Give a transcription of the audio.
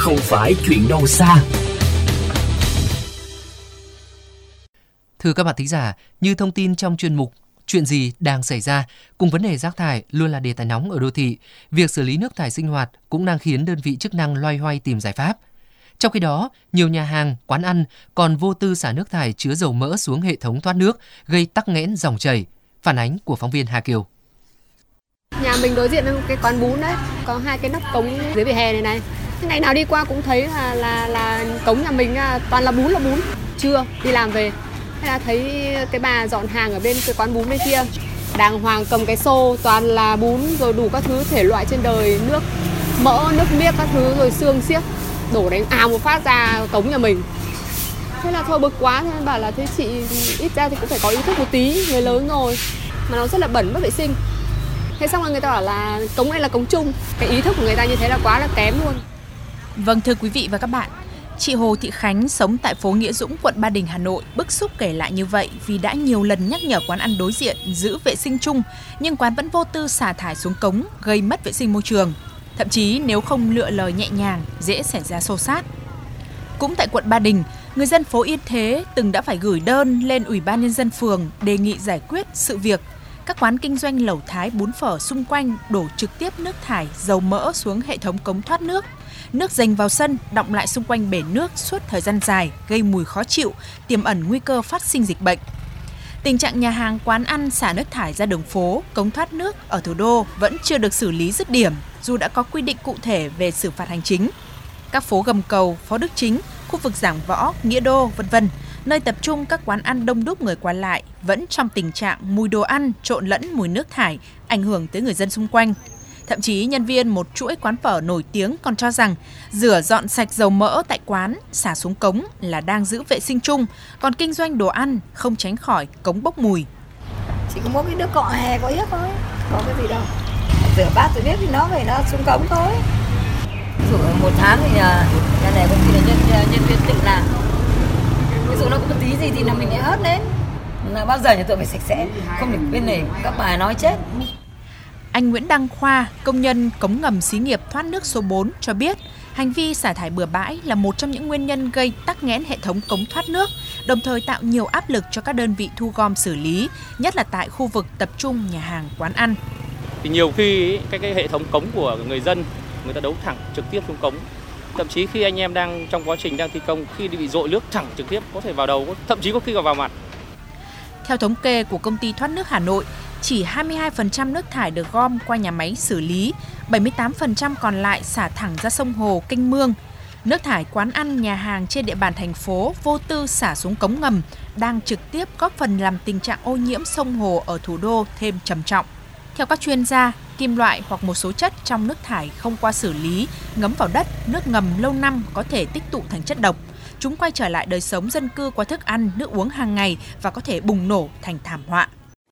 không phải chuyện đâu xa. Thưa các bạn thính giả, như thông tin trong chuyên mục Chuyện gì đang xảy ra cùng vấn đề rác thải luôn là đề tài nóng ở đô thị, việc xử lý nước thải sinh hoạt cũng đang khiến đơn vị chức năng loay hoay tìm giải pháp. Trong khi đó, nhiều nhà hàng, quán ăn còn vô tư xả nước thải chứa dầu mỡ xuống hệ thống thoát nước, gây tắc nghẽn dòng chảy. Phản ánh của phóng viên Hà Kiều. Nhà mình đối diện với một cái quán bún đấy, có hai cái nắp cống dưới vỉa hè này này. Ngày nào đi qua cũng thấy là là là cống nhà mình à, toàn là bún là bún. Trưa đi làm về, thế là thấy cái bà dọn hàng ở bên cái quán bún bên kia. Đàng hoàng cầm cái xô toàn là bún rồi đủ các thứ thể loại trên đời nước mỡ nước miếc các thứ rồi xương xiếc. Đổ đánh ào một phát ra cống nhà mình. Thế là thôi bực quá. Thế bảo là thế chị ít ra thì cũng phải có ý thức một tí người lớn rồi. Mà nó rất là bẩn mất vệ sinh. Thế xong rồi người ta bảo là cống này là cống chung. Cái ý thức của người ta như thế là quá là kém luôn vâng thưa quý vị và các bạn Chị Hồ Thị Khánh sống tại phố Nghĩa Dũng, quận Ba Đình, Hà Nội bức xúc kể lại như vậy vì đã nhiều lần nhắc nhở quán ăn đối diện giữ vệ sinh chung nhưng quán vẫn vô tư xả thải xuống cống gây mất vệ sinh môi trường. Thậm chí nếu không lựa lời nhẹ nhàng, dễ xảy ra xô xát. Cũng tại quận Ba Đình, người dân phố Yên Thế từng đã phải gửi đơn lên Ủy ban Nhân dân phường đề nghị giải quyết sự việc các quán kinh doanh lẩu thái bún phở xung quanh đổ trực tiếp nước thải dầu mỡ xuống hệ thống cống thoát nước. Nước dành vào sân, động lại xung quanh bể nước suốt thời gian dài, gây mùi khó chịu, tiềm ẩn nguy cơ phát sinh dịch bệnh. Tình trạng nhà hàng, quán ăn xả nước thải ra đường phố, cống thoát nước ở thủ đô vẫn chưa được xử lý dứt điểm, dù đã có quy định cụ thể về xử phạt hành chính. Các phố gầm cầu, phó Đức Chính, khu vực Giảng Võ, Nghĩa Đô, vân vân, nơi tập trung các quán ăn đông đúc người qua lại vẫn trong tình trạng mùi đồ ăn trộn lẫn mùi nước thải, ảnh hưởng tới người dân xung quanh. Thậm chí nhân viên một chuỗi quán phở nổi tiếng còn cho rằng rửa dọn sạch dầu mỡ tại quán, xả xuống cống là đang giữ vệ sinh chung, còn kinh doanh đồ ăn không tránh khỏi cống bốc mùi. Chỉ có mỗi cái nước cọ hè có hết thôi, có cái gì đâu. Rửa bát rồi biết thì nó phải nó xuống cống thôi. Dụ một tháng thì nhà, nhà này có khi là nhân, nhân viên tự làm. Ví dụ nó có một tí gì thì là mình lại hớt lên. Là bao giờ nhà tôi phải sạch sẽ, không được bên này các bà nói chết. Anh Nguyễn Đăng Khoa, công nhân cống ngầm xí nghiệp thoát nước số 4 cho biết, hành vi xả thải bừa bãi là một trong những nguyên nhân gây tắc nghẽn hệ thống cống thoát nước, đồng thời tạo nhiều áp lực cho các đơn vị thu gom xử lý, nhất là tại khu vực tập trung nhà hàng, quán ăn. Thì nhiều khi cái, cái hệ thống cống của người dân người ta đấu thẳng trực tiếp xuống cống thậm chí khi anh em đang trong quá trình đang thi công khi bị dội nước thẳng trực tiếp có thể vào đầu thậm chí có khi còn vào mặt theo thống kê của công ty thoát nước Hà Nội, chỉ 22% nước thải được gom qua nhà máy xử lý, 78% còn lại xả thẳng ra sông hồ, kênh mương. Nước thải quán ăn, nhà hàng trên địa bàn thành phố vô tư xả xuống cống ngầm đang trực tiếp góp phần làm tình trạng ô nhiễm sông hồ ở thủ đô thêm trầm trọng. Theo các chuyên gia, kim loại hoặc một số chất trong nước thải không qua xử lý, ngấm vào đất, nước ngầm lâu năm có thể tích tụ thành chất độc. Chúng quay trở lại đời sống dân cư qua thức ăn, nước uống hàng ngày và có thể bùng nổ thành thảm họa.